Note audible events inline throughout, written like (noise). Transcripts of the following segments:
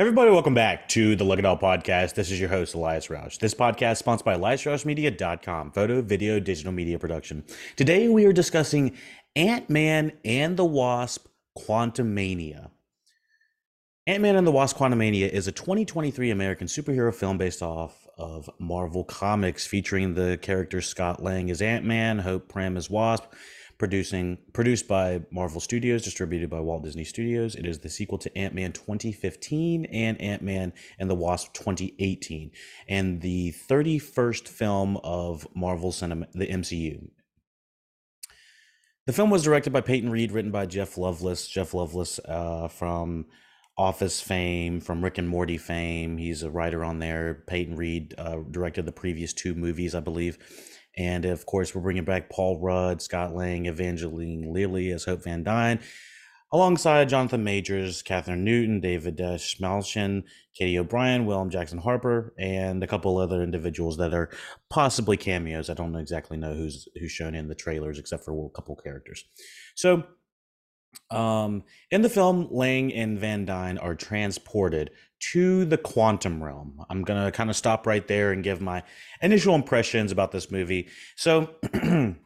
Everybody, welcome back to the Look It All podcast. This is your host, Elias Roush. This podcast is sponsored by EliasRoushMedia.com, photo, video, digital media production. Today we are discussing Ant-Man and the Wasp Quantumania. Ant-Man and the Wasp Quantumania is a 2023 American superhero film based off of Marvel Comics featuring the characters Scott Lang as Ant-Man, Hope Pym as Wasp, producing produced by Marvel Studios, distributed by Walt Disney Studios. It is the sequel to Ant Man 2015 and Ant Man and the Wasp 2018, and the 31st film of Marvel cinema, the MCU. The film was directed by Peyton Reed, written by Jeff Loveness. Jeff Loveness uh, from Office fame, from Rick and Morty fame. He's a writer on there. Peyton Reed uh, directed the previous two movies, I believe. And of course, we're bringing back Paul Rudd, Scott Lang, Evangeline Lilly as Hope Van Dyne, alongside Jonathan Majors, Kathryn Newton, David Dastmalchian, Katy O'Brian, William Jackson Harper, and a couple other individuals that are possibly cameos. I don't exactly know who's who's shown in the trailers except for a couple characters. So um, in the film, Lang and Van Dyne are transported to the quantum realm. I'm going to kind of stop right there and give my initial impressions about this movie. So, (clears throat)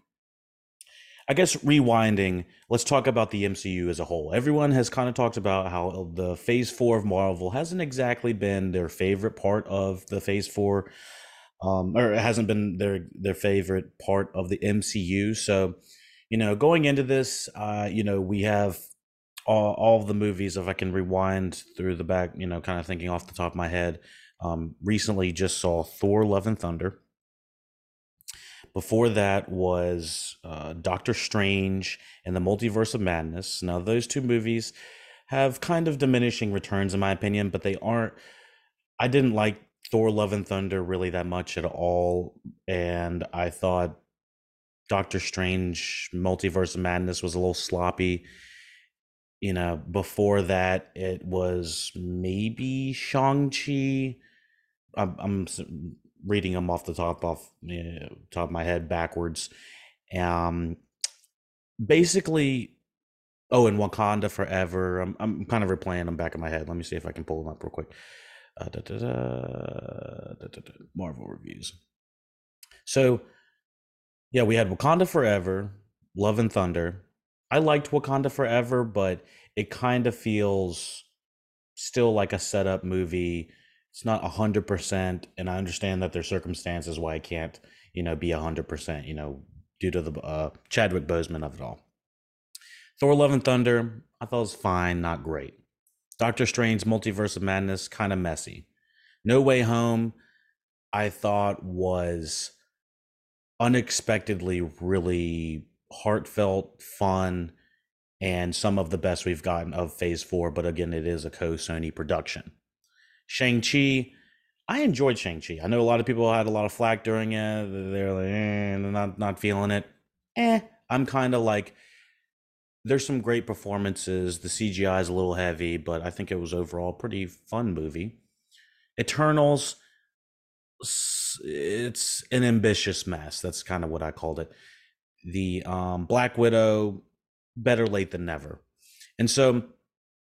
I guess rewinding, let's talk about the MCU as a whole. Everyone has kind of talked about how the phase four of Marvel hasn't exactly been their favorite part of the phase four, um, or it hasn't been their their favorite part of the MCU. So, you know, going into this, uh, you know, we have all, all the movies. If I can rewind through the back, you know, kind of thinking off the top of my head, um, recently just saw Thor: Love and Thunder. Before that was uh, Doctor Strange and the Multiverse of Madness. Now, those two movies have kind of diminishing returns, in my opinion, but they aren't. I didn't like Thor: Love and Thunder really that much at all, and I thought Doctor Strange Multiverse of Madness was a little sloppy. You know, before that, it was maybe Shang-Chi. I'm, I'm reading them off the top off you know, top of my head backwards. Um, basically, oh, and Wakanda Forever. I'm I'm kind of replaying them back in my head. Let me see if I can pull them up real quick. Uh, da, da, da, Marvel reviews. So yeah, we had Wakanda Forever, Love and Thunder. I liked Wakanda Forever, but it kind of feels still like a setup movie. It's not a hundred percent, and I understand that there's circumstances why I can't, you know, be a hundred percent, you know, due to the uh, Chadwick Boseman of it all. Thor: Love and Thunder, I thought was fine, not great. Doctor Strange: Multiverse of Madness, kind of messy. No Way Home, I thought was unexpectedly really heartfelt, fun, and some of the best we've gotten of Phase 4. But again, it is a co Sony production. Shang-Chi, I enjoyed Shang-Chi. I know a lot of people had a lot of flack during it. They're like, eh, not, not feeling it. Eh, I'm kind of like, there's some great performances. The CGI is a little heavy, but I think it was overall pretty fun movie. Eternals, it's an ambitious mess. That's kind of what I called it. The um, Black Widow, better late than never. And so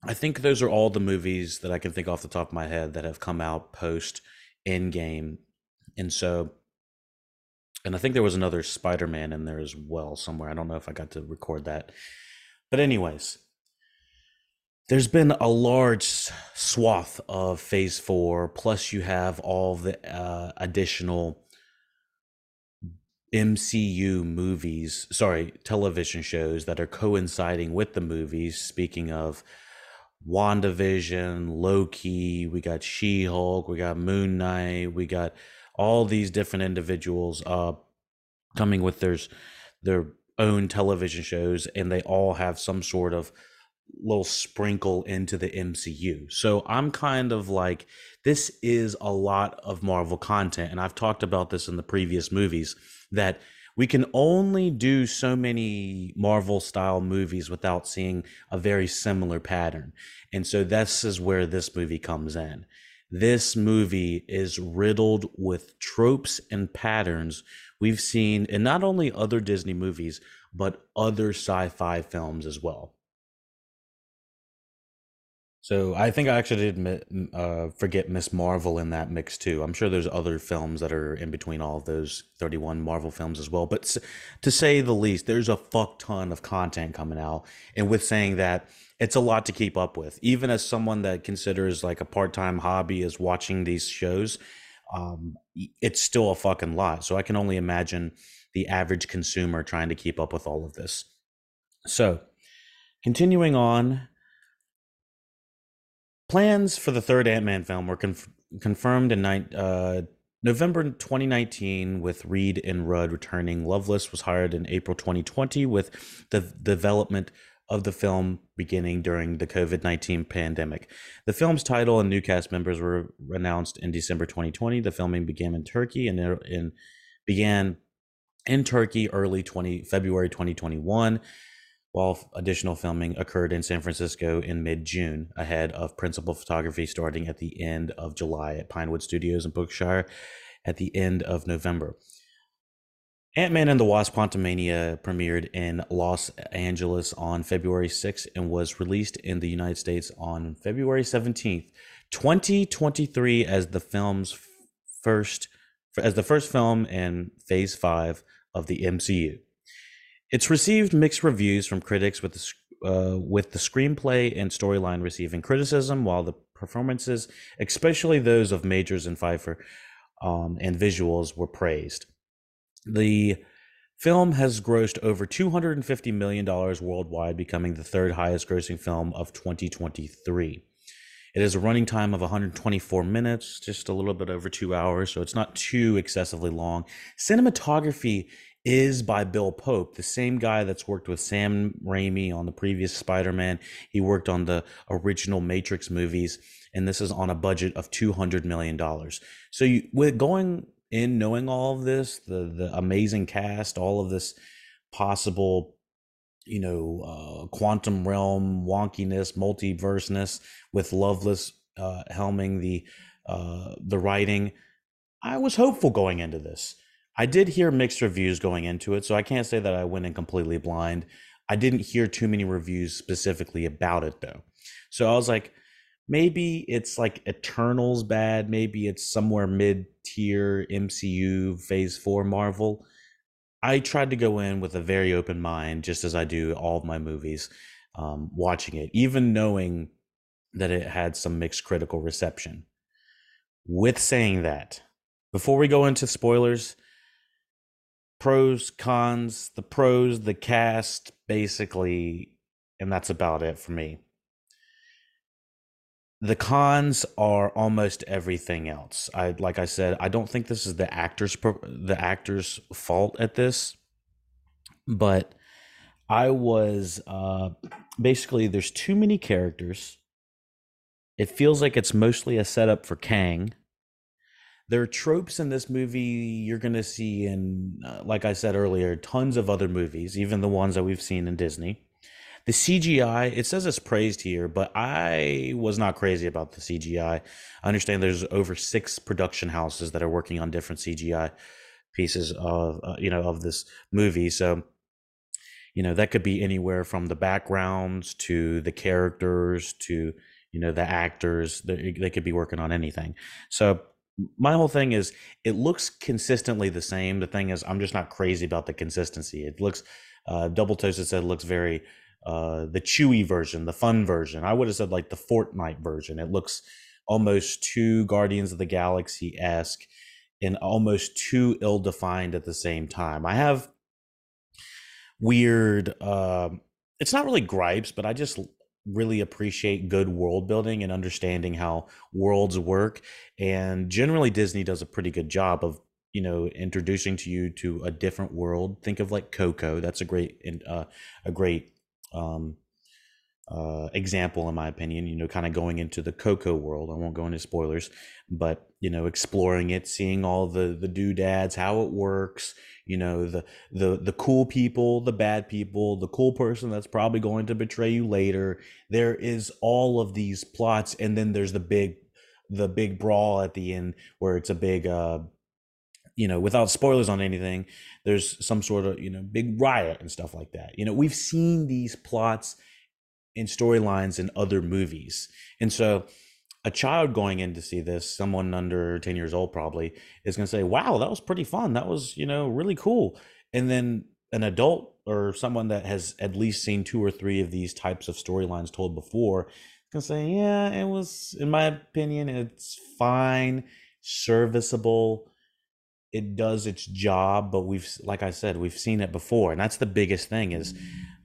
I think those are all the movies that I can think off the top of my head that have come out post Endgame. And so, and I think there was another Spider Man in there as well somewhere. I don't know if I got to record that. But, anyways, there's been a large swath of phase four plus you have all the uh, additional mcu movies sorry television shows that are coinciding with the movies speaking of wandavision loki we got she-hulk we got moon knight we got all these different individuals uh coming with their their own television shows and they all have some sort of little sprinkle into the MCU. So I'm kind of like, this is a lot of Marvel content. And I've talked about this in the previous movies that we can only do so many Marvel style movies without seeing a very similar pattern. And so this is where this movie comes in. This movie is riddled with tropes and patterns we've seen in not only other Disney movies, but other sci fi films as well. So I think I actually did uh, forget Miss Marvel in that mix too. I'm sure there's other films that are in between all of those 31 Marvel films as well. But to say the least, there's a fuck ton of content coming out. And with saying that, it's a lot to keep up with. Even as someone that considers like a part-time hobby is watching these shows, um, it's still a fucking lot. So I can only imagine the average consumer trying to keep up with all of this. So continuing on Plans for the third Ant Man film were conf- confirmed in ni- uh, November 2019 with Reed and Rudd returning. Loveness was hired in April 2020 with the development of the film beginning during the COVID 19 pandemic. The film's title and new cast members were announced in December 2020. The filming began in Turkey and in, began in Turkey early 20 February 2021 while additional filming occurred in San Francisco in mid June, ahead of principal photography starting at the end of July at Pinewood Studios in Berkshire at the end of November. Ant Man and the Wasp Quantumania premiered in Los Angeles on February 6th and was released in the United States on February 17th, 2023, as the film's first as the first film in Phase 5 of the MCU. It's received mixed reviews from critics, with the uh, with the screenplay and storyline receiving criticism, while the performances, especially those of Majors and Pfeiffer, um, and visuals, were praised. The film has grossed over $250 million worldwide, becoming the third highest grossing film of 2023. It has a running time of 124 minutes, just a little bit over two hours, so it's not too excessively long. Cinematography is by Bill Pope, the same guy that's worked with Sam Raimi on the previous Spider Man. He worked on the original Matrix movies, and this is on a budget of $200 million. So, you, with going in knowing all of this, the, the amazing cast, all of this possible you know, uh, quantum realm wonkiness, multiverseness with Loveness uh, helming the uh, the writing. I was hopeful going into this. I did hear mixed reviews going into it, so I can't say that I went in completely blind. I didn't hear too many reviews specifically about it though. So I was like, maybe it's like Eternals bad, maybe it's somewhere mid tier MCU phase four Marvel. I tried to go in with a very open mind, just as I do all of my movies, um, watching it, even knowing that it had some mixed critical reception. With saying that, before we go into spoilers, pros, cons, the pros, the cast, basically, and that's about it for me. The cons are almost everything else. I like I said, I don't think this is the actors the actors' fault at this, but I was uh, basically there's too many characters. It feels like it's mostly a setup for Kang there are tropes in this movie you're going to see in uh, like i said earlier tons of other movies even the ones that we've seen in disney. The cgi it says it's praised here but i was not crazy about the cgi i. Understand there's over six production houses that are working on different cgi pieces of uh, you know of this movie. So you know that could be anywhere from the backgrounds to the characters to you know the actors. They, they could be working on anything. So my whole thing is it looks consistently the same. The thing is, I'm just not crazy about the consistency. It looks, uh, Double Toasted said, looks very uh, the chewy version, the fun version. I would have said like the Fortnite version. It looks almost too Guardians of the Galaxy esque and almost too ill defined at the same time. I have weird. Uh, it's not really gripes, but I just really appreciate good world building and understanding how worlds work and generally disney does a pretty good job of you know introducing to you to a different world. Think of like coco that's a great uh, a great um, uh, example in my opinion you know kind of going into the coco world. I won't go into spoilers but you know exploring it seeing all the the doodads how it works you know the the the cool people the bad people the cool person that's probably going to betray you later. There is all of these plots and then there's the big the big brawl at the end where it's a big uh you know without spoilers on anything there's some sort of you know big riot and stuff like that. You know we've seen these plots in storylines in other movies. And so a child going in to see this, someone under 10 years old probably, is going to say, wow, that was pretty fun. That was, you know, really cool. And then an adult or someone that has at least seen two or three of these types of storylines told before can say, yeah, it was, in my opinion, it's fine, serviceable. It does its job, but we've, like I said, we've seen it before. And that's the biggest thing is mm.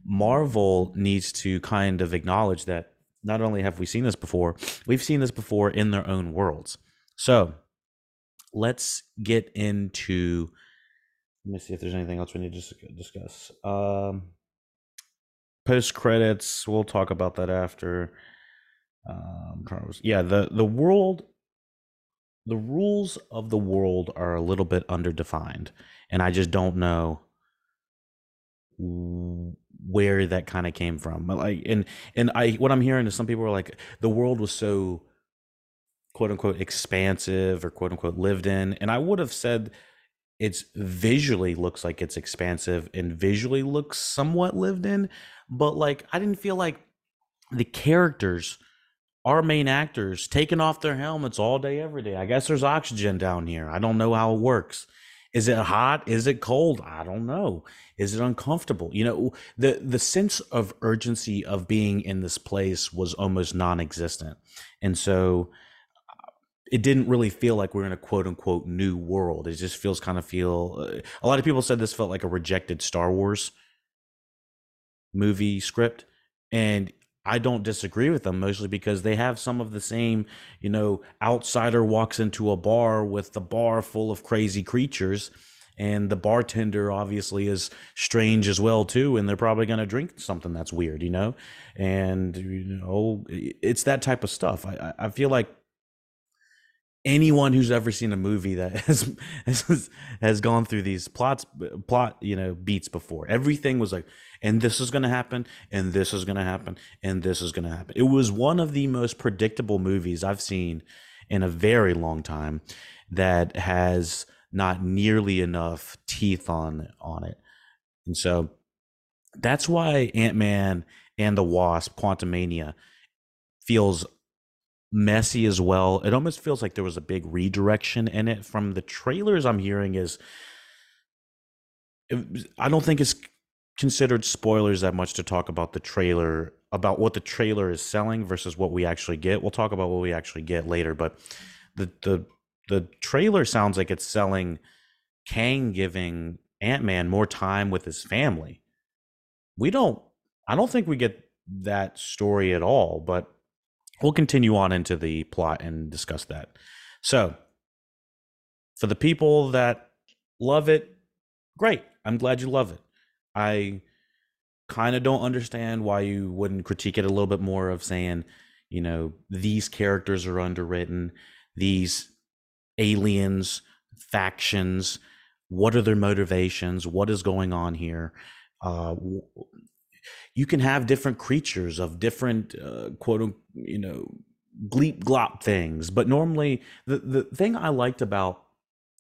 Marvel needs to kind of acknowledge that not only have we seen this before, we've seen this before in their own worlds. So let's get into let me see if there's anything else we need to discuss. Um, Post credits, we'll talk about that after. Um, yeah, the the world, the rules of the world are a little bit underdefined, and I just don't know where that kind of came from. But like, and and I what I'm hearing is some people are like, the world was so quote unquote expansive or quote unquote lived in, and I would have said it's visually looks like it's expansive and visually looks somewhat lived in but like i didn't feel like the characters our main actors taking off their helmets all day every day i guess there's oxygen down here i don't know how it works is it hot? Is it cold? I don't know. Is it uncomfortable? You know the the sense of urgency of being in this place was almost non-existent. And so it didn't really feel like we're in a quote unquote new world. It just feels kind of feel. Uh, a lot of people said this felt like a rejected Star Wars movie script, and I don't disagree with them mostly because they have some of the same. You know, outsider walks into a bar with the bar full of crazy creatures. And the bartender obviously is strange as well too, and they're probably going to drink something that's weird, you know. And you know, it's that type of stuff. I I feel like anyone who's ever seen a movie that (laughs) has has, has gone through these plots plot you know beats before. Everything was like and this is going to happen and this is going to happen and this is going to happen. It was one of the most predictable movies i've seen in a very long time that has not nearly enough teeth on on it. And so that's why ant-man and the wasp quantumania feels messy as well. It almost feels like there was a big redirection in it from the trailers I'm hearing is um, I don't think it's considered spoilers that much to talk about the trailer about what the trailer is selling versus what we actually get. We'll talk about what we actually get later, but the the the trailer sounds like it's selling Kang giving Ant-Man more time with his family. We don't I don't think we get that story at all, but we'll continue on into the plot and discuss that. So, for the people that love it, great. I'm glad you love it. I kind of don't understand why you wouldn't critique it a little bit more of saying, you know, these characters are underwritten, these aliens, factions, what are their motivations, what is going on here? Uh, you can have different creatures of different uh, quote you know gleep glop things. But normally the the thing i liked about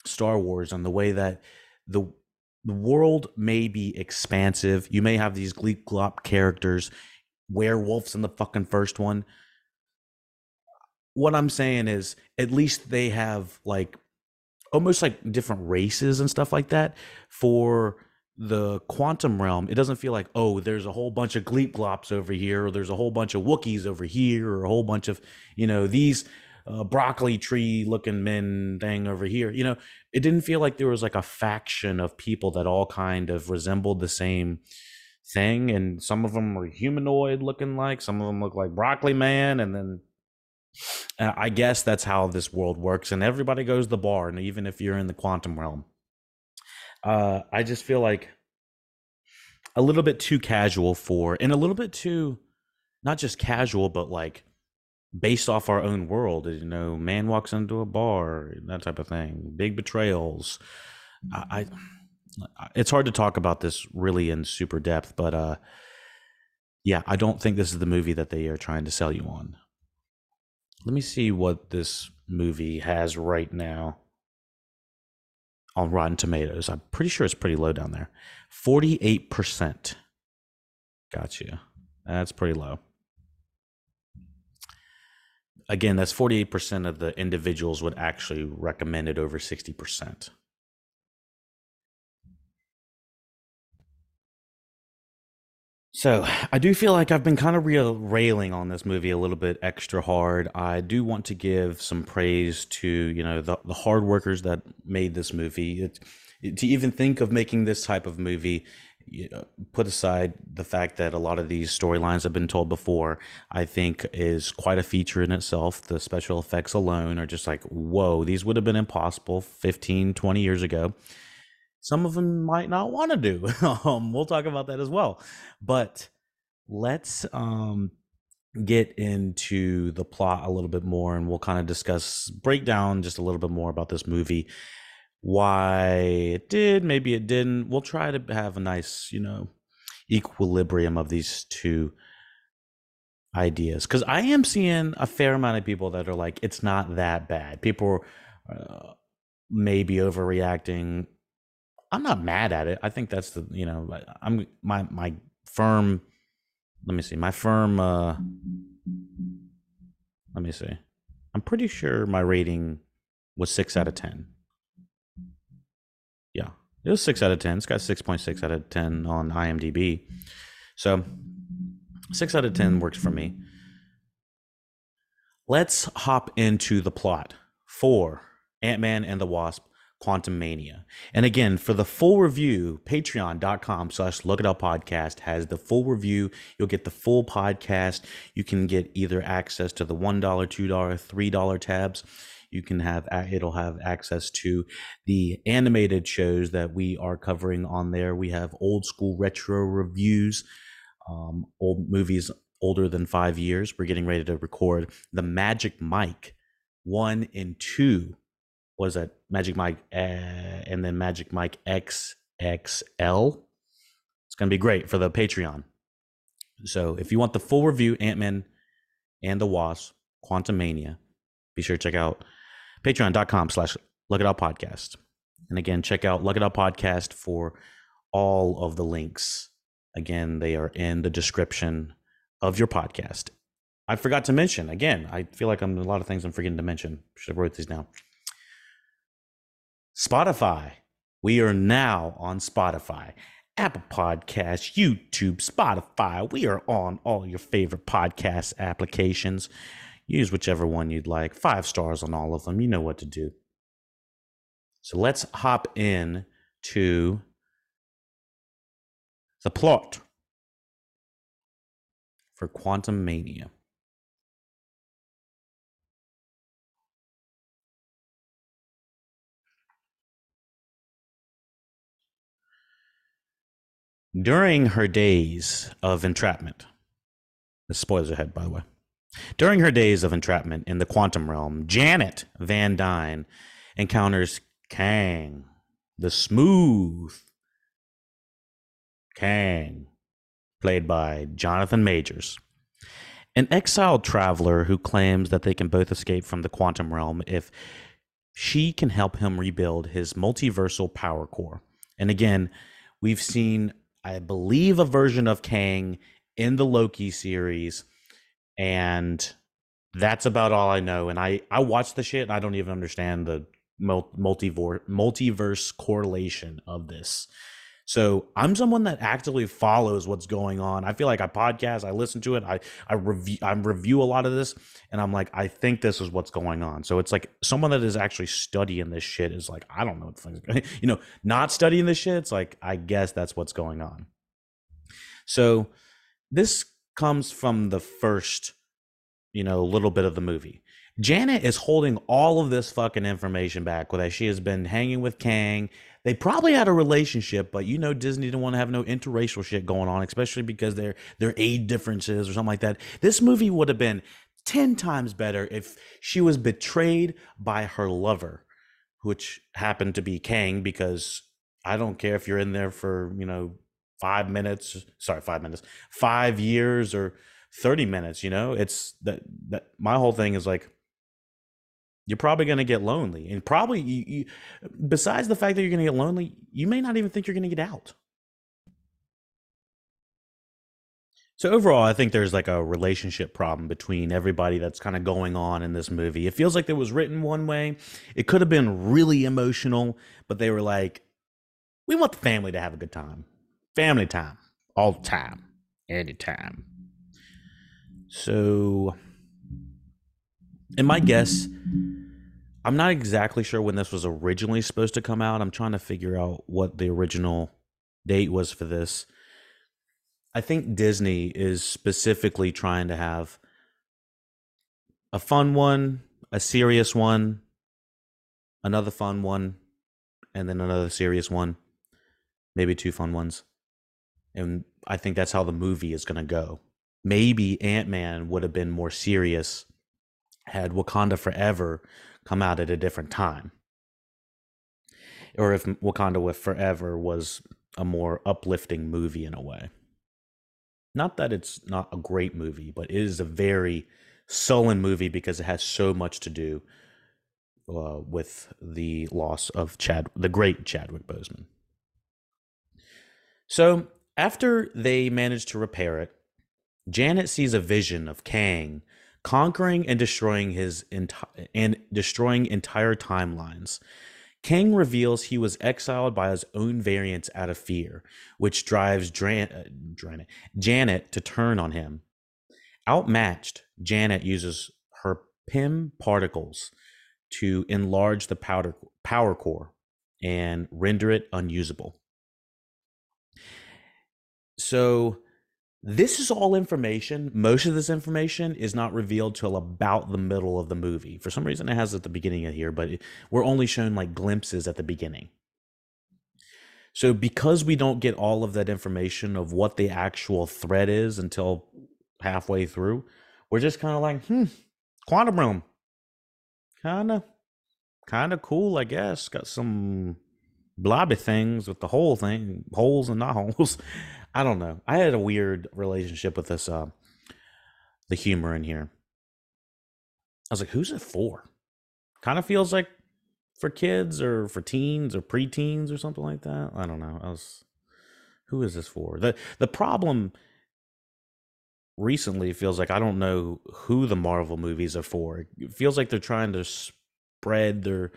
star wars and the way that the the world may be expansive you may have these gleep glop characters werewolves in the fucking first one. What i'm saying is at least they have like almost like different races and stuff like that for the quantum realm, it doesn't feel like, oh, there's a whole bunch of gleep glops over here, or there's a whole bunch of Wookiees over here, or a whole bunch of, you know, these uh, broccoli tree looking men thing over here. You know, it didn't feel like there was like a faction of people that all kind of resembled the same thing. And some of them were humanoid looking like, some of them look like broccoli man. And then I guess that's how this world works. And everybody goes to the bar, and even if you're in the quantum realm uh, I just feel like a little bit too casual for, and a little bit too, not just casual, but like based off our own world. You know, man walks into a bar, that type of thing. Big betrayals. I, I it's hard to talk about this really in super depth, but uh, yeah, I don't think this is the movie that they are trying to sell you on. Let me see what this movie has right now on Rotten Tomatoes. I'm pretty sure it's pretty low down there. 48%. Got you. That's pretty low. Again, that's 48% of the individuals would actually recommend it over 60%. So I do feel like I've been kind of railing on this movie a little bit extra hard. I do want to give some praise to you know the, the hard workers that made this movie. It, it, to even think of making this type of movie, you know, put aside the fact that a lot of these storylines have been told before, I think is quite a feature in itself. The special effects alone are just like, whoa, these would have been impossible 15, 20 years ago some of them might not want to do. (laughs) um, we'll talk about that as well. But let's um, get into the plot a little bit more and we'll kind of discuss, break down just a little bit more about this movie. Why it did, maybe it didn't. We'll try to have a nice, you know, equilibrium of these two ideas because I am seeing a fair amount of people that are like, it's not that bad. People uh, may be overreacting I'm not mad at it. I think that's the you know I'm my my firm. Let me see. My firm. Uh, let me see. I'm pretty sure my rating was six out of ten. Yeah, it was six out of ten. It's got six point six out of ten on IMDb. So six out of ten works for me. Let's hop into the plot for Ant Man and the Wasp Quantumania. And again, for the full review, patreon.com slash look it up podcast has the full review. You'll get the full podcast. You can get either access to the $1, $2, $3 tabs. You can have, it'll have access to the animated shows that we are covering on there. We have old school retro reviews, um, old movies older than five years. We're getting ready to record the Magic Mike one and two was that Magic Mike uh, and then Magic Mike XXL. It's going to be great for the Patreon. So if you want the full review, Ant Man and the Wasp, Quantumania, be sure to check out patreon.com slash look it up podcast. And again, check out look it up podcast for all of the links. Again, they are in the description of your podcast. I forgot to mention again. I feel like I'm a lot of things I'm forgetting to mention. Should have wrote these down. Spotify. We are now on Spotify, Apple Podcasts, YouTube, Spotify. We are on all your favorite podcast applications. Use whichever one you'd like. Five stars on all of them. You know what to do. So let's hop in to the plot for Quantumania. During her days of entrapment, the spoilers ahead, by the way. During her days of entrapment in the quantum realm, Janet Van Dyne encounters Kang, the smooth Kang, played by Jonathan Majors, an exiled traveler who claims that they can both escape from the quantum realm if she can help him rebuild his multiversal power core. And again, we've seen I believe, a version of Kang in the Loki series, and that's about all I know. And I I watched the shit, and I don't even understand the multiverse correlation of this. So I'm someone that actively follows what's going on. I feel like I podcast, I listen to it, I I review I review a lot of this, and I'm like, I think this is what's going on. So it's like someone that is actually studying this shit is like, I don't know what going. (laughs) You know, not studying this shit. It's like I guess that's what's going on. So this comes from the first, you know, little bit of the movie. Janet is holding all of this fucking information back that she has been hanging with Kang. They probably had a relationship, but you know Disney didn't want to have no interracial shit going on, especially because their their age differences or something like that. This movie would have been 10 times better if she was betrayed by her lover, which happened to be Kang because I don't care if you're in there for, you know, 5 minutes, sorry, 5 minutes, 5 years or 30 minutes, you know? It's that that my whole thing is like you're probably going to get lonely and probably you, you, besides the fact that you're going to get lonely you may not even think you're going to get out So overall, I think there's like a relationship problem between everybody that's kind of going on in this movie. It feels like it was written one way. It could have been really emotional, but they were like, "We want the family to have a good time, family time, all the time, anytime." So, in my guess, I'm not exactly sure when this was originally supposed to come out. I'm trying to figure out what the original date was for this. I think Disney is specifically trying to have a fun one, a serious one, another fun one, and then another serious one, maybe two fun ones. And I think that's how the movie is going to go. Maybe Ant Man would have been more serious had Wakanda Forever come out at a different time. Or if Wakanda with Forever was a more uplifting movie in a way. Not that it's not a great movie, but it is a very sullen movie because it has so much to do uh, with the loss of Chad, the great Chadwick Boseman. So after they manage to repair it, Janet sees a vision of Kang conquering and destroying his enti- and destroying entire timelines Kang reveals he was exiled by his own variants out of fear, which drives Dran- uh, Janet to turn on him. Outmatched, Janet uses her Pym particles to enlarge the powder, power core and render it unusable. So this is all information. Most of this information is not revealed till about the middle of the movie. For some reason, it has at the beginning of here, but we're only shown like glimpses at the beginning. So, because we don't get all of that information of what the actual threat is until halfway through, we're just kind of like, hmm, quantum realm, kind of, kind of cool, I guess. Got some blobby things with the whole thing, holes and not (laughs) holes. I don't know. I had a weird relationship with this uh the humor in here. I was like, who's it for? Kind of feels like for kids or for teens or preteens or something like that. I don't know. I was who is this for? The the problem recently feels like I don't know who the Marvel movies are for. It feels like they're trying to spread their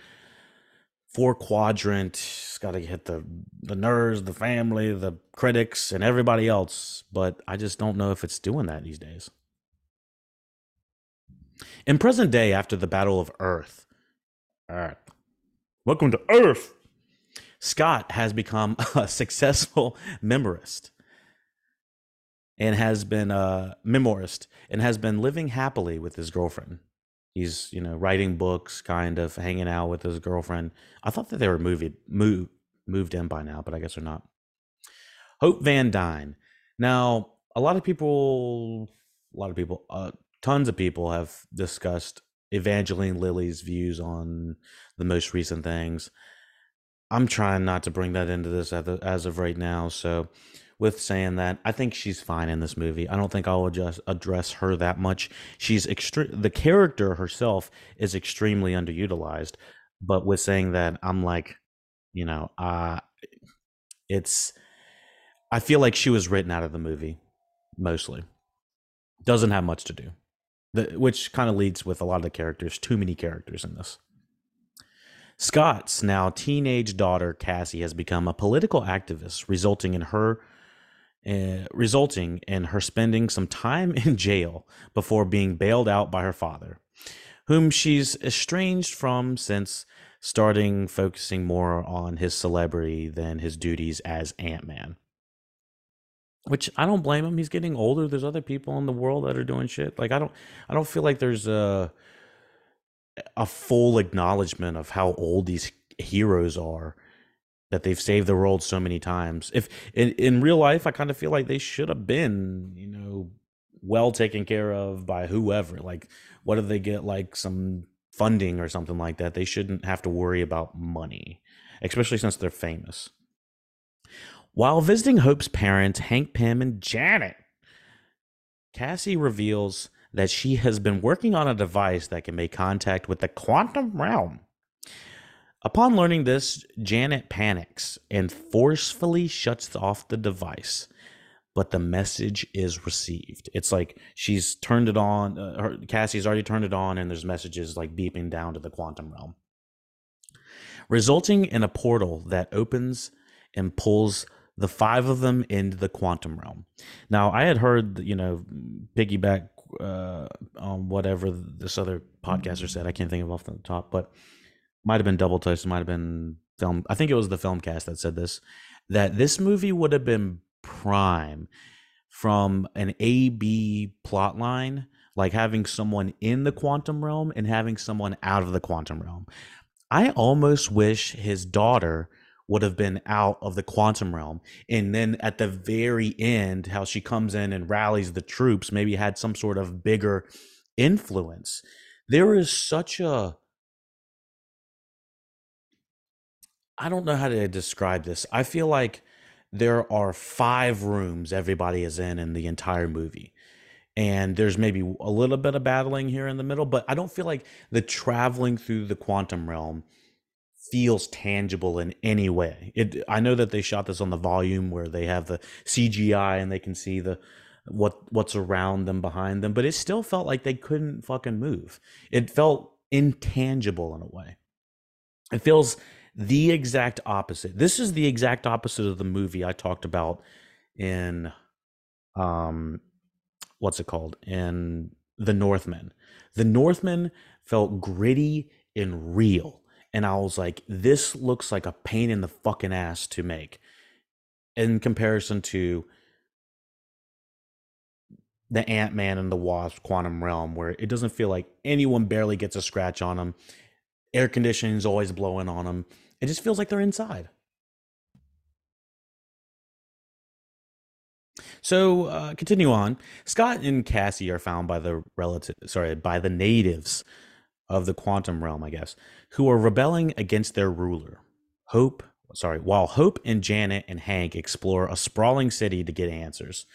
four quadrant. It's got to hit the the nerds, the family, the critics, and everybody else. But I just don't know if it's doing that these days. In present day, after the Battle of Earth, Earth, welcome to Earth. Scott has become (laughs) a successful memorist and has been a memorist and has been living happily with his girlfriend. He's, you know, writing books, kind of hanging out with his girlfriend. I thought that they were moved moved moved in by now, but I guess they're not. Hope Van Dyne. Now, a lot of people, a lot of people, uh, tons of people have discussed Evangeline Lilly's views on the most recent things. I'm trying not to bring that into this as of right now. So with saying that. I think she's fine in this movie. I don't think I'll just address her that much. She's extreme. The character herself is extremely underutilized. But with saying that, I'm like, you know, uh, it's. I feel like she was written out of the movie, mostly. Doesn't have much to do, the, which kind of leads with a lot of the characters. Too many characters in this. Scott's now teenage daughter, Cassie, has become a political activist, resulting in her uh, resulting in her spending some time in jail before being bailed out by her father, whom she's estranged from since starting focusing more on his celebrity than his duties as Ant Man. Which I don't blame him. He's getting older. There's other people in the world that are doing shit. Like I don't I don't feel like there's a a full acknowledgement of how old these heroes are that they've saved the world so many times. If in, in real life, I kind of feel like they should have been, you know, well taken care of by whoever. Like, what if they get like some funding or something like that? They shouldn't have to worry about money, especially since they're famous. While visiting Hope's parents, Hank Pym and Janet, Cassie reveals that she has been working on a device that can make contact with the quantum realm. Upon learning this, Janet panics and forcefully shuts off the device. but the message is received. It's like she's turned it on. Uh, her, Cassie's already turned it on, and there's messages like beeping down to the quantum realm, resulting in a portal that opens and pulls the five of them into the quantum realm. Now, I had heard, you know, piggyback uh, on whatever this other podcaster said. I can't think of off the top, but might have been Double Toast, might have been film. I think it was the film cast that said this that this movie would have been prime from an A B plot line, like having someone in the quantum realm and having someone out of the quantum realm. I almost wish his daughter would have been out of the quantum realm. And then at the very end, how she comes in and rallies the troops, maybe had some sort of bigger influence. There is such a I don't know how to describe this. I feel like there are five rooms everybody is in in the entire movie. And there's maybe a little bit of battling here in the middle, but I don't feel like the traveling through the quantum realm feels tangible in any way. It I know that they shot this on the volume where they have the CGI and they can see the what what's around them behind them, but it still felt like they couldn't fucking move. It felt intangible in a way. It feels the exact opposite. This is the exact opposite of the movie I talked about in um what's it called? In The Northman. The Northman felt gritty and real and I was like, this looks like a pain in the fucking ass to make in comparison to the Ant Man and the Wasp Quantum Realm, where it doesn't feel like anyone barely gets a scratch on them. Air conditioning is always blowing on them. It just feels like they're inside. So uh, continue on. Scott and Cassie are found by the relative, sorry, by the natives of the quantum realm, I guess, who are rebelling against their ruler. Hope, sorry, while Hope and Janet and Hank explore a sprawling city to get answers.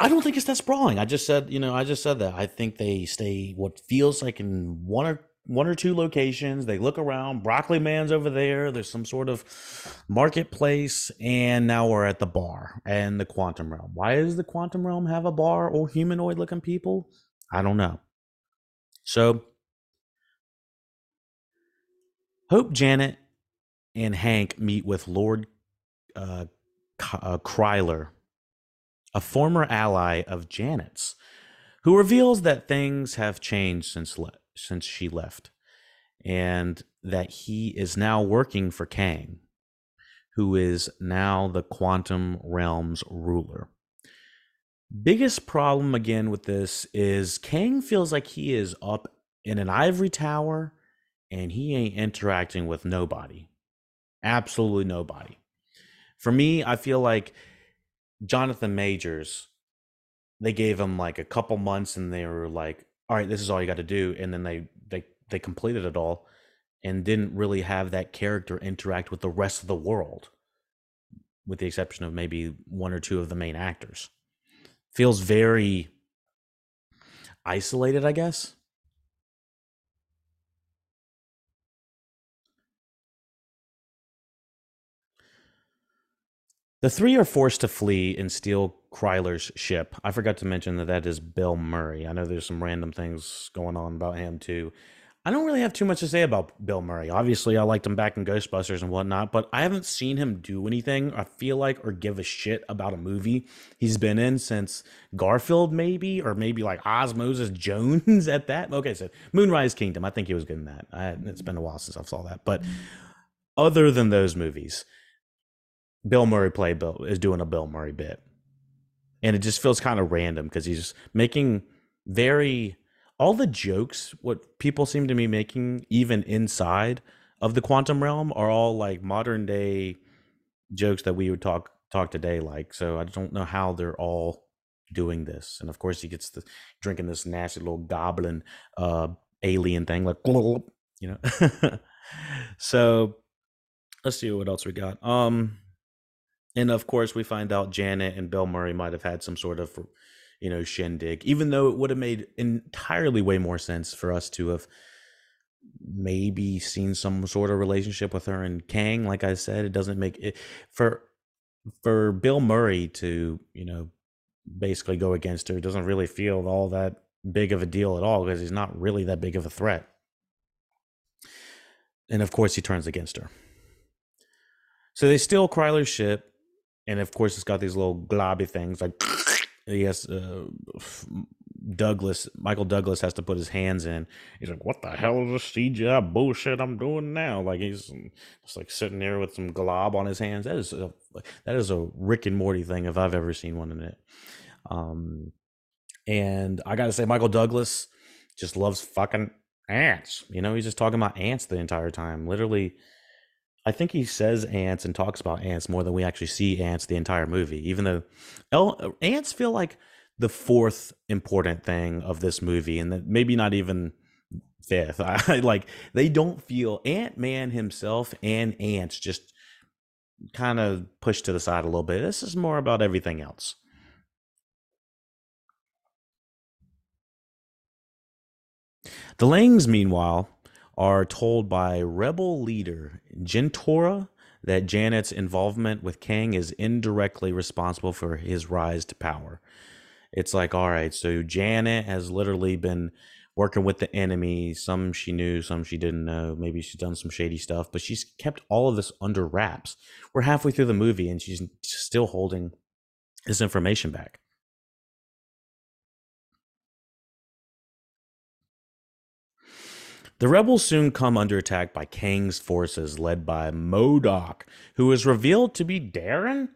I don't think it's that sprawling. I just said, you know, I just said that. I think they stay what feels like in one or one or two locations. They look around. Broccoli Man's over there. There's some sort of marketplace, and now we're at the bar and the quantum realm. Why does the quantum realm have a bar or humanoid looking people? I don't know. So Hope, Janet, and Hank meet with Lord uh, uh, Krylar, a former ally of Janet's, who reveals that things have changed since le- since she left, and that he is now working for Kang, who is now the quantum realm's ruler. Biggest problem again with this is Kang feels like he is up in an ivory tower and he ain't interacting with nobody. Absolutely nobody. For me, I feel like Jonathan Majors, they gave him like a couple months and they were like, all right, this is all you got to do. And then they, they, they completed it all and didn't really have that character interact with the rest of the world, with the exception of maybe one or two of the main actors. Feels very isolated, I guess. The three are forced to flee and steal Krylar's ship. I forgot to mention that that is Bill Murray. I know there's some random things going on about him too. I don't really have too much to say about Bill Murray. Obviously, I liked him back in Ghostbusters and whatnot, but I haven't seen him do anything, I feel like, or give a shit about a movie he's been in since Garfield, maybe, or maybe like Osmosis Jones (laughs) at that. Okay, so Moonrise Kingdom. I think he was good in that. I, it's been a while since I saw that. But other than those movies, Bill Murray play Bill is doing a Bill Murray bit, and it just feels kind of random because he's making very all the jokes what people seem to be making even inside of the quantum realm are all like modern day jokes that we would talk talk today like so i don't know how they're all doing this. And of course he gets the drinking this nasty little goblin uh alien thing like you know? (laughs) So let's see what else we got. Um and of course, we find out Janet and Bill Murray might have had some sort of, you know, shindig, even though it would have made entirely way more sense for us to have maybe seen some sort of relationship with her and Kang. Like I said, it doesn't make it for for Bill Murray to, you know, basically go against her doesn't really feel all that big of a deal at all because he's not really that big of a threat. And of course, he turns against her. So they steal Krylar's ship, and of course, it's got these little globby things like yes, uh, Douglas, Michael Douglas has to put his hands in. He's like, "What the hell is this CGI bullshit I'm doing now?" Like he's just like sitting there with some glob on his hands. That is a, that is a Rick and Morty thing if I've ever seen one in it. Um, and I got to say, Michael Douglas just loves fucking ants. You know, he's just talking about ants the entire time. Literally, I think he says ants and talks about ants more than we actually see ants the entire movie. Even though el- ants feel like the fourth important thing of this movie, and maybe not even fifth. (laughs) I like they don't feel Ant Man himself and ants just kind of pushed to the side a little bit. This is more about everything else. The Langs, meanwhile, are told by rebel leader Jentorra that Janet's involvement with Kang is indirectly responsible for his rise to power. It's like, all right, so Janet has literally been working with the enemy. Some she knew, some she didn't know. Maybe she's done some shady stuff, but she's kept all of this under wraps. We're halfway through the movie and she's still holding this information back. The rebels soon come under attack by Kang's forces led by MODOK, who is revealed to be Darren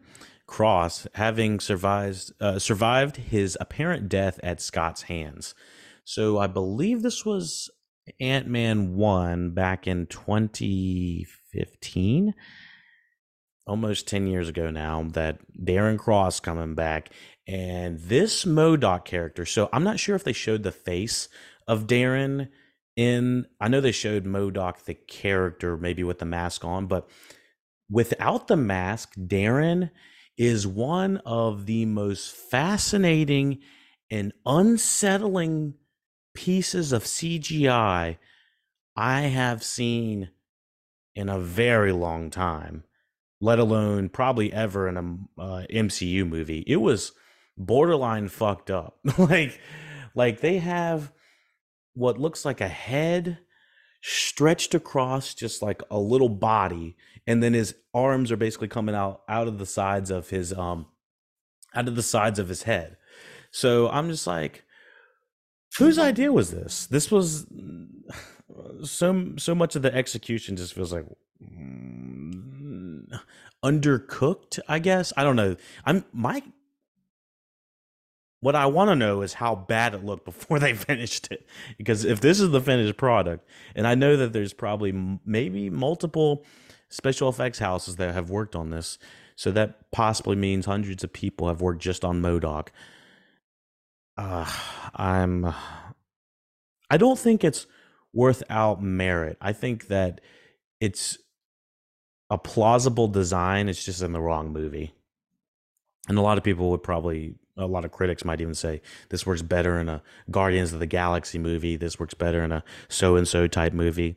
Cross, having survived uh, survived his apparent death at Scott's hands. So I believe this was Ant Man 1 back in 2015, almost 10 years ago now, that Darren Cross coming back. And this MODOK character, so I'm not sure if they showed the face of Darren in, I know they showed MODOK the character, maybe with the mask on, but without the mask, Darren is one of the most fascinating and unsettling pieces of CGI I have seen in a very long time, let alone probably ever in a uh, MCU movie. It was borderline fucked up. (laughs) like like they have what looks like a head stretched across just like a little body and then his arms are basically coming out out of the sides of his um out of the sides of his head. So i'm just like whose idea was this? This was (sighs) so so much of the execution just feels like mm, undercooked i guess? I don't know. I'm my what I want to know is how bad it looked before (laughs) they finished it. Because if this is the finished product, and I know that there's probably maybe multiple special effects houses that have worked on this, so that possibly means hundreds of people have worked just on MODOK. Uh, I'm. I don't think it's worth without merit. I think that it's a plausible design. It's just in the wrong movie, and a lot of people would probably a lot of critics might even say this works better in a Guardians of the Galaxy movie. This works better in a so and so type movie.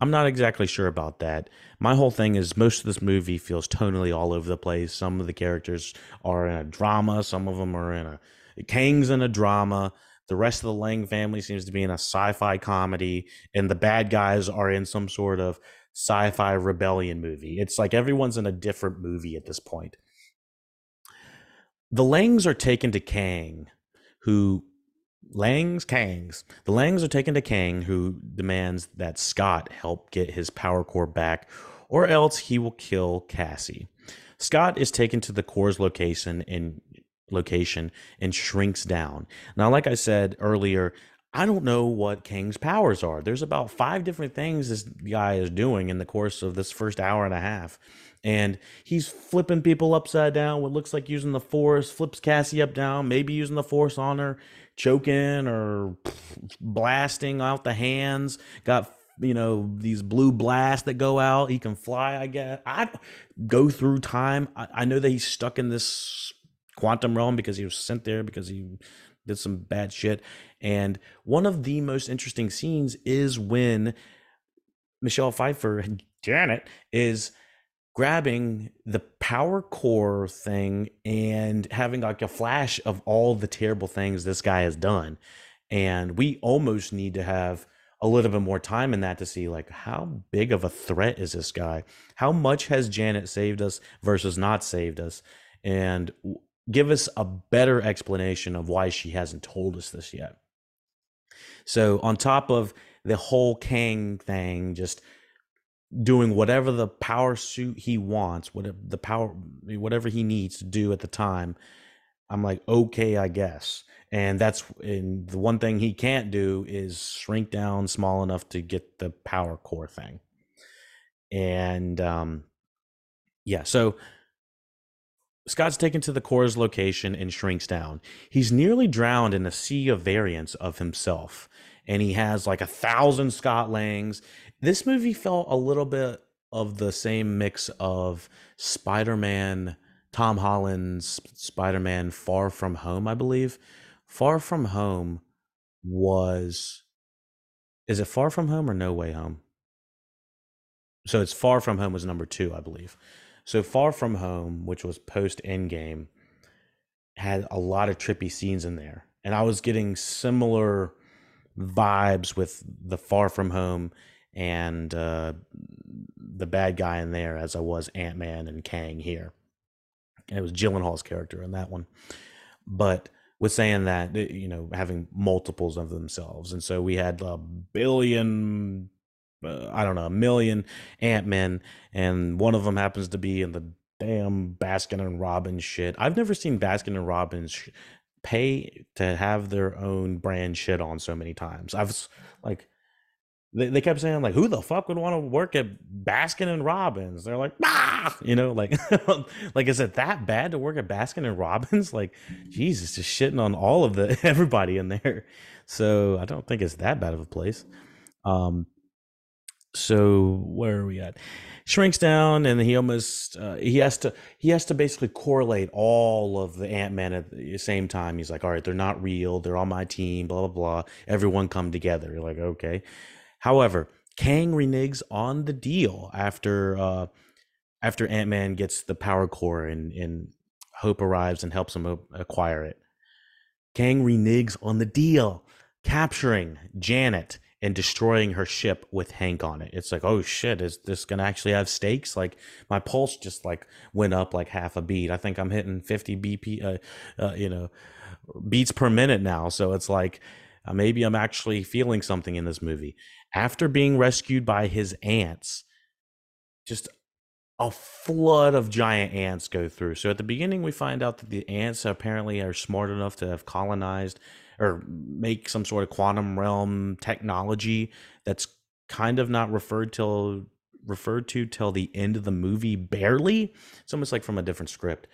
I'm not exactly sure about that. My whole thing is most of this movie feels tonally all over the place. Some of the characters are in a drama, some of them are in a Kang's in a drama. The rest of the Lang family seems to be in a sci-fi comedy, and the bad guys are in some sort of sci-fi rebellion movie. It's like everyone's in a different movie at this point. The Langs are taken to Kang, who Langs Kangs. The Langs are taken to Kang, who demands that Scott help get his power core back, or else he will kill Cassie. Scott is taken to the core's location and location and shrinks down. Now, like I said earlier, I don't know what Kang's powers are. There's about five different things this guy is doing in the course of this first hour and a half and he's flipping people upside down. What looks like using the force, flips Cassie up down, maybe using the force on her, choking or blasting out the hands. Got you know these blue blasts that go out. He can fly. I guess I go through time. I, I know that he's stuck in this quantum realm because he was sent there because he did some bad shit. And one of the most interesting scenes is when Michelle Pfeiffer, (laughs) Janet, is grabbing the power core thing and having like a flash of all the terrible things this guy has done. And we almost need to have a little bit more time in that to see like how big of a threat is this guy? How much has Janet saved us versus not saved us? And give us a better explanation of why she hasn't told us this yet. So on top of the whole Kang thing, just doing whatever the power suit he wants, whatever the power, whatever he needs to do at the time. I'm like, okay, I guess. And that's and the one thing he can't do is shrink down small enough to get the power core thing. And um yeah, so Scott's taken to the core's location and shrinks down. He's nearly drowned in a sea of variants of himself. And he has like a thousand Scott Langs this movie felt a little bit of the same mix of Spider-Man, Tom Holland's Spider-Man Far From Home, I believe. Far From Home was is it Far From Home or No Way Home? So it's Far From Home was number 2, I believe. So Far From Home, which was post Endgame, had a lot of trippy scenes in there. And I was getting similar vibes with the Far From Home and uh, the bad guy in there as I was Ant Man and Kang here. It was Gyllenhaal's character in that one, but with saying that you know having multiples of themselves, and so we had a billion. Uh, I don't know, a million Ant Men, and one of them happens to be in the damn Baskin and Robbins shit. I've never seen Baskin and Robbins sh- pay to have their own brand shit on so many times. I've like they, they kept saying like who the fuck would want to work at baskin and robbins? They're like ah you know like (laughs) like is it that bad to work at baskin and robbins? (laughs) Like jesus just shitting on all of the (laughs) everybody in there. So i don't think it's that bad of a place. Um so where are we at? Shrinks down and he almost uh, he has to he has to basically correlate all of the ant-man at the same time. He's like all right they're not real. They're on my team blah blah blah. Everyone come together. You're like okay However, Kang reneges on the deal after uh, after Ant Man gets the power core and, and Hope arrives and helps him acquire it. Kang reneges on the deal, capturing Janet and destroying her ship with Hank on it. It's like, oh shit, is this gonna actually have stakes? Like my pulse just like went up like half a beat. I think I'm hitting 50 BP, uh, uh, you know, beats per minute now. So it's like uh, maybe I'm actually feeling something in this movie. After being rescued by his ants, just a flood of giant ants go through. So at the beginning, we find out that the ants apparently are smart enough to have colonized or make some sort of quantum realm technology that's kind of not referred till referred to till the end of the movie barely. It's almost like from a different script.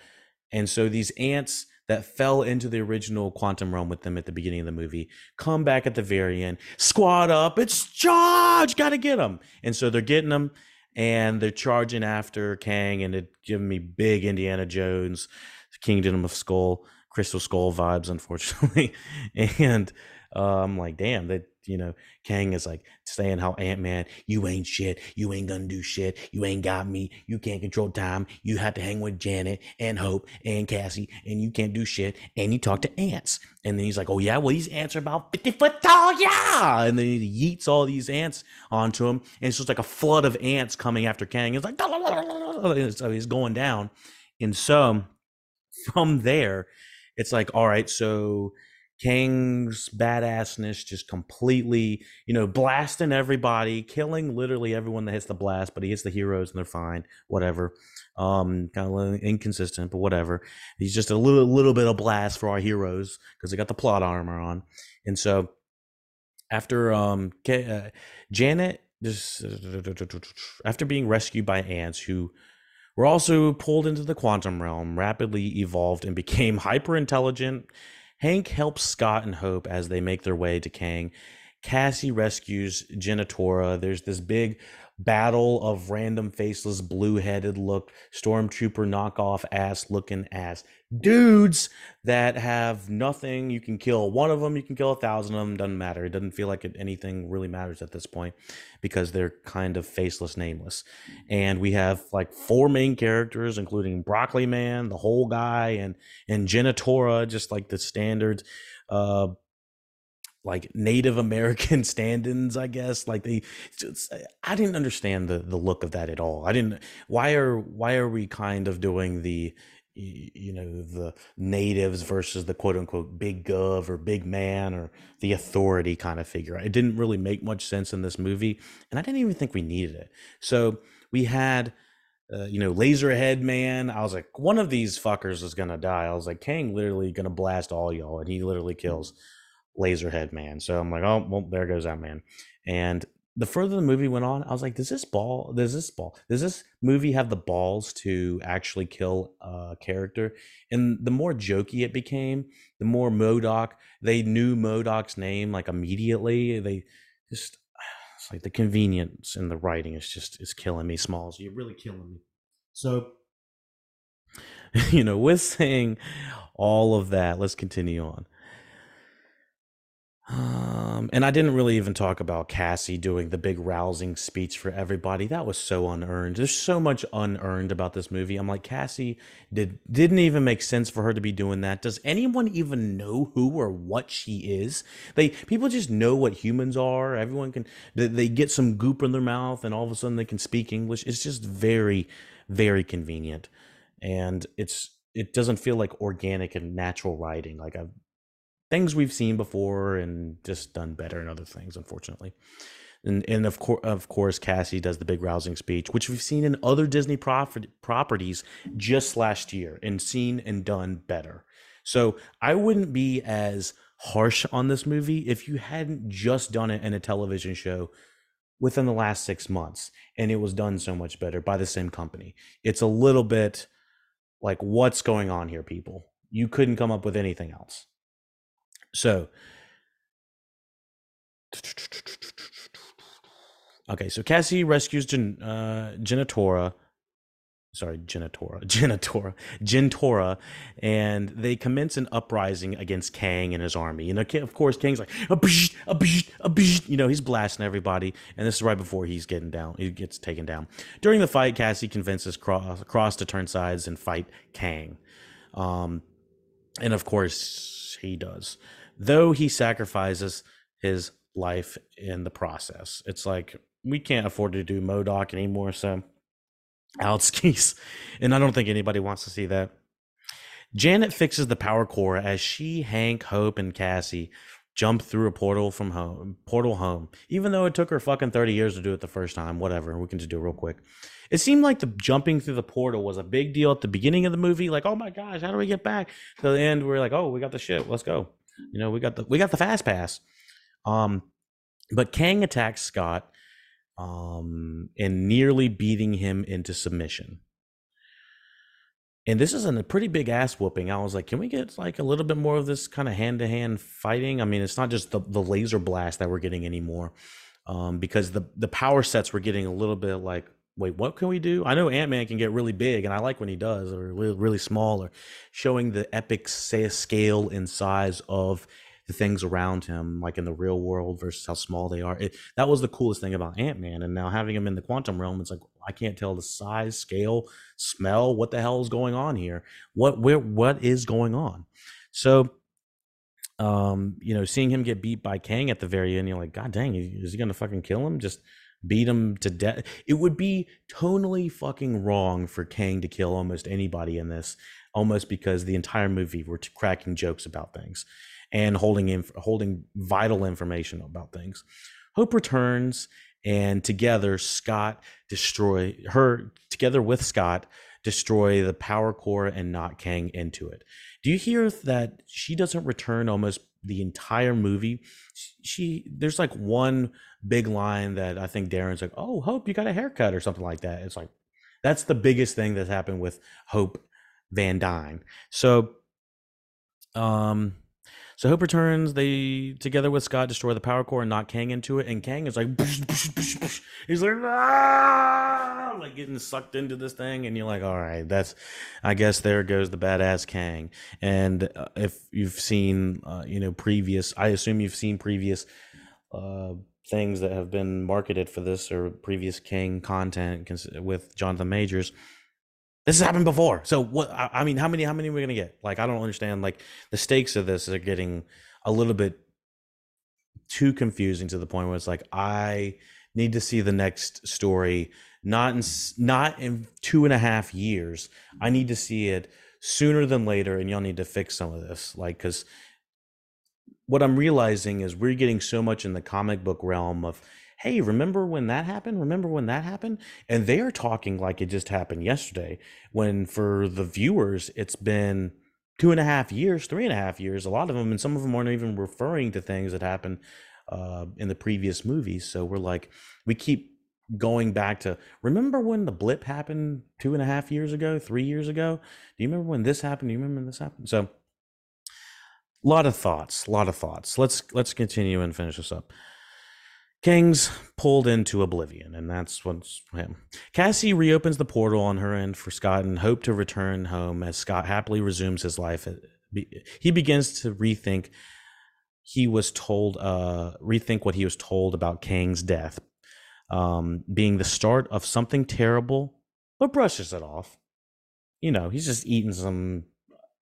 And so these ants that fell into the original quantum realm with them at the beginning of the movie come back at the very end, squad up, it's charge, gotta get them. And so they're getting them and they're charging after Kang and it giving me big Indiana Jones, Kingdom of Skull, Crystal Skull vibes, unfortunately. (laughs) and uh, I'm like, damn, that you know, Kang is like saying how Ant Man, you ain't shit, you ain't gonna do shit, you ain't got me, you can't control time, you have to hang with Janet and Hope and Cassie, and you can't do shit, and you talk to ants. And then he's like, oh yeah, well these ants are about 50 foot tall, yeah. And then he yeets all these ants onto him, and it's just like a flood of ants coming after Kang. It's like, (laughs) so he's going down. And so from there, it's like, all right, so Kang's badassness just completely, you know, blasting everybody, killing literally everyone that hits the blast, but he hits the heroes and they're fine, whatever. Um, kind of inconsistent, but whatever. He's just a little, little bit of blast for our heroes because they got the plot armor on, and so after um, uh, Janet, just after being rescued by ants who were also pulled into the quantum realm, rapidly evolved and became (laughs) hyper intelligent Hank helps Scott and Hope as they make their way to Kang. Cassie rescues Genitora. There's this big battle of random faceless blue-headed look stormtrooper knockoff ass looking ass dudes that have nothing. You can kill one of them you can kill a thousand of them doesn't matter. It doesn't feel like it, anything really matters at this point because they're kind of faceless nameless. And we have like four main characters including broccoli man the whole guy and and genitora just like the standard uh like Native American (laughs) stand-ins, I guess. Like they, just, I didn't understand the the look of that at all. I didn't. Why are why are we kind of doing the, you know, the natives versus the quote unquote big gov or big man or the authority kind of figure? It didn't really make much sense in this movie, and I didn't even think we needed it. So we had. Uh, you know, Laserhead Man. I was like, one of these fuckers is gonna die. I was like, Kang literally gonna blast all y'all, and he literally kills Laserhead man. So I'm like, oh well, there goes that man. And the further the movie went on, I was like, does this ball, does this ball, does this movie have the balls to actually kill a character? And the more jokey it became, the more MODOK, they knew MODOK's name like immediately. They just, (sighs) it's like the convenience in the writing is just, is killing me, Smalls. You're really killing me. So, (laughs) you know, with saying all of that, let's continue on. Um, and I didn't really even talk about Cassie doing the big rousing speech for everybody. That was so unearned. There's so much unearned about this movie. I'm like, Cassie did didn't even make sense for her to be doing that. Does anyone even know who or what she is? They people just know what humans are. Everyone can they, they get some goop in their mouth and all of a sudden they can speak English. It's just very, very convenient. And it's it doesn't feel like organic and natural writing. Like I've things we've seen before and just done better in other things, unfortunately. And, and of course, of course, Cassie does the big rousing speech, which we've seen in other Disney properties just last year and seen and done better. So I wouldn't be as harsh on this movie if you hadn't just done it in a television show within the last six months and it was done so much better by the same company. It's a little bit like, what's going on here, people? You couldn't come up with anything else. So, okay, so Cassie rescues Gen, uh, Genitora. Sorry, Genitora, (laughs) Genitora, Gentora, and they commence an uprising against Kang and his army. And of course, Kang's like, a bish, a bish, a bish. you know, he's blasting everybody, and this is right before he's getting down. He gets taken down. During the fight, Cassie convinces Cross, Cross to turn sides and fight Kang, um, and of course, he does though he sacrifices his life in the process. It's like we can't afford to do MODOK anymore, so out skis. (laughs) And I don't think anybody wants to see that. Janet fixes the power core as she, Hank, Hope, and Cassie jump through a portal from home portal home. Even though it took her fucking 30 years to do it the first time, whatever. We can just do it real quick. It seemed like the jumping through the portal was a big deal at the beginning of the movie. Like, oh my gosh, how do we get back? To the end, we're like, oh, we got the shit. Let's go. You know, we got the we got the fast pass. Um, but Kang attacks Scott, um, and nearly beating him into submission. And this is a pretty big ass whooping. I was like, can we get like a little bit more of this kind of hand to hand fighting? I mean, it's not just the, the laser blast that we're getting anymore, um, because the the power sets were getting a little bit like wait, what can we do? I know Ant Man can get really big, and I like when he does, or really, really small, or showing the epic say, scale and size of the things around him, like in the real world versus how small they are. It, that was the coolest thing about Ant Man, and now having him in the quantum realm, it's like I can't tell the size, scale, smell. What the hell is going on here? What where what is going on? So um, you know, seeing him get beat by Kang at the very end, you're like, God dang, is he gonna fucking kill him? Just beat him to death. It would be tonally fucking wrong for Kang to kill almost anybody in this, almost because the entire movie we're cracking jokes about things and holding inf- holding vital information about things. Hope returns, and together Scott destroy her together with Scott destroy the power core and knock Kang into it. Do you hear that she doesn't return almost the entire movie? She there's like one big line that I think Darren's like, "Oh, Hope, you got a haircut" or something like that. It's like that's the biggest thing that's happened with Hope Van Dyne. So, um, So Hope returns. They together with Scott destroy the power core and knock Kang into it. And Kang is like, he's like, ah! like getting sucked into this thing. And you're like, all right, that's, I guess there goes the badass Kang. And uh, if you've seen, uh, you know, previous, I assume you've seen previous uh, things that have been marketed for this or previous Kang content with Jonathan Majors this has happened before. So what? I mean, how many? How many are we gonna get? Like, I don't understand. Like, the stakes of this are getting a little bit too confusing to the point where it's like I need to see the next story not in not in two and a half years. I need to see it sooner than later, and y'all need to fix some of this. Like, because what I'm realizing is we're getting so much in the comic book realm of hey, remember when that happened? Remember when that happened? And they are talking like it just happened yesterday, when for the viewers, it's been two and a half years, three and a half years, a lot of them, and some of them aren't even referring to things that happened uh, in the previous movies. So we're like, we keep going back to remember when the blip happened two and a half years ago, three years ago? Do you remember when this happened? Do you remember when this happened? So a lot of thoughts, a lot of thoughts. Let's let's continue and finish this up. Kang's pulled into oblivion, and that's what's him. Cassie reopens the portal on her end for Scott and hope to return home as Scott happily resumes his life. He begins to rethink he was told, uh, rethink what he was told about Kang's death um, being the start of something terrible, but brushes it off. You know, he's just eating some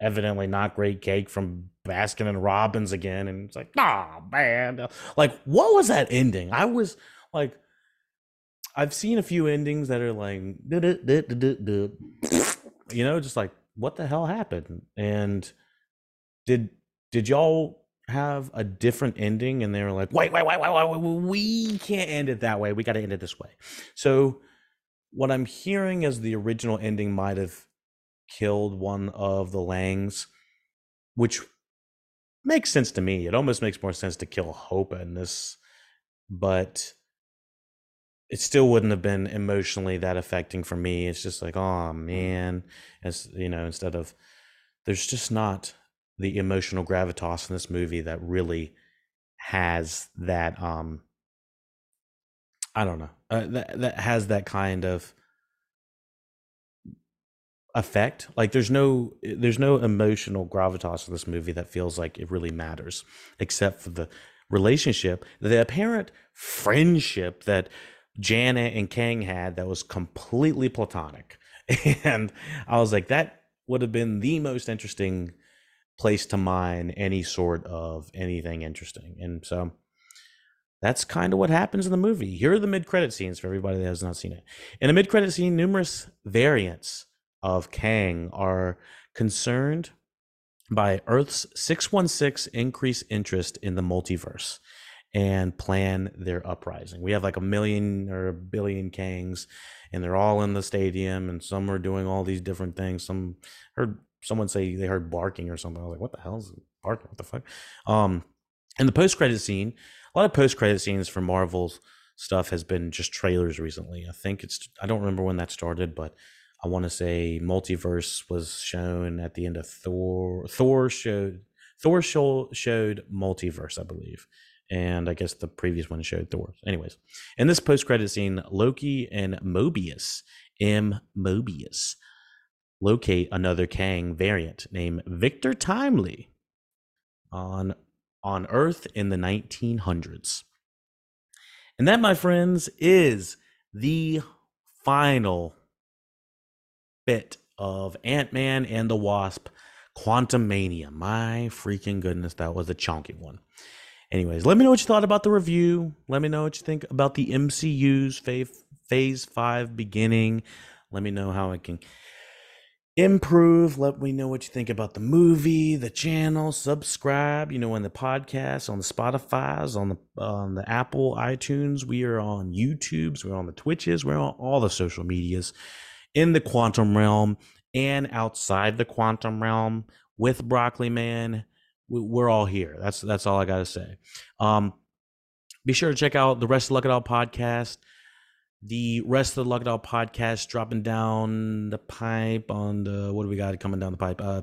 evidently not great cake from Baskin and Robbins again, and it's like, ah, man, like what was that ending? I was like, I've seen a few endings that are like, you know, just like what the hell happened, and did did y'all have a different ending? And they were like, wait, wait, wait, wait, wait, we can't end it that way. We got to end it this way. So what I'm hearing is the original ending might have killed one of the Langs, which makes sense to me. It almost makes more sense to kill Hope in this, but it still wouldn't have been emotionally that affecting for me. It's just like, oh man, as you know, instead of there's just not the emotional gravitas in this movie that really has that um I don't know uh, that that has that kind of effect like there's no there's no emotional gravitas in this movie that feels like it really matters except for the relationship the apparent friendship that janet and kang had that was completely platonic (laughs) and i was like that would have been the most interesting place to mine any sort of anything interesting and so that's kind of what happens in the movie. Here are the mid-credit scenes for everybody that has not seen it. In the mid-credit scene, numerous variants of Kang are concerned by Earth's 616 increased interest in the multiverse and plan their uprising. We have like a million or a billion Kangs and they're all in the stadium and some are doing all these different things. Some heard someone say they heard barking or something. I was like, what the hell is barking? What the fuck? Um, and the post credit scene, a lot of post credit scenes for Marvel's stuff has been just trailers recently. I think it's I don't remember when that started, but I want to say multiverse was shown at the end of Thor. Thor showed Thor show, showed multiverse, I believe, and I guess the previous one showed Thor. Anyways, in this post credit scene, Loki and Mobius, M Mobius, locate another Kang variant named Victor Timely on on Earth in the 1900s. And that, my friends, is the final bit of Ant Man and the Wasp Quantumania. My freaking goodness, that was a chunky one. Anyways, let me know what you thought about the review. Let me know what you think about the MCU's phase, phase 5 beginning. Let me know how it can improve. Let me know what you think about the movie, the channel, subscribe, you know, on the podcast, on the Spotify's, on the on the Apple iTunes. We are on YouTube's, we're on the Twitches, we're on all the social medias in the quantum realm and outside the quantum realm with Broccoli Man. We're all here. That's that's all I gotta say. Um, be sure to check out the rest of the Luck It Out podcast. The rest of the Luck It Out podcast dropping down the pipe on the what do we got coming down the pipe? Uh,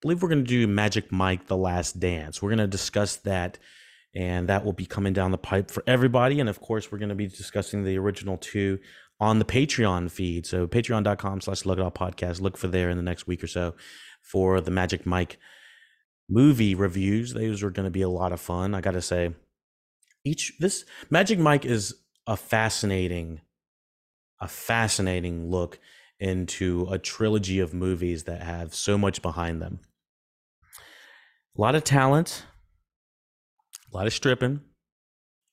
believe we're going to do Magic Mike The Last Dance. We're going to discuss that, and that will be coming down the pipe for everybody. And of course, we're going to be discussing the original two on the Patreon feed. So patreon.com slash look it up podcast. Look for there in the next week or so for the Magic Mike movie reviews. Those are going to be a lot of fun. I got to say, each this Magic Mike is a fascinating, a fascinating look into a trilogy of movies that have so much behind them. A lot of talent, a lot of stripping,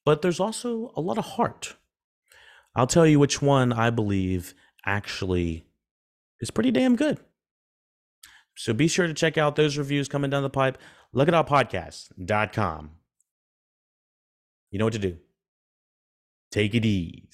but there's also a lot of heart. I'll tell you which one I believe actually is pretty damn good. So be sure to check out those reviews coming down the pipe. Look at our podcast.com. You know what to do. Take it easy.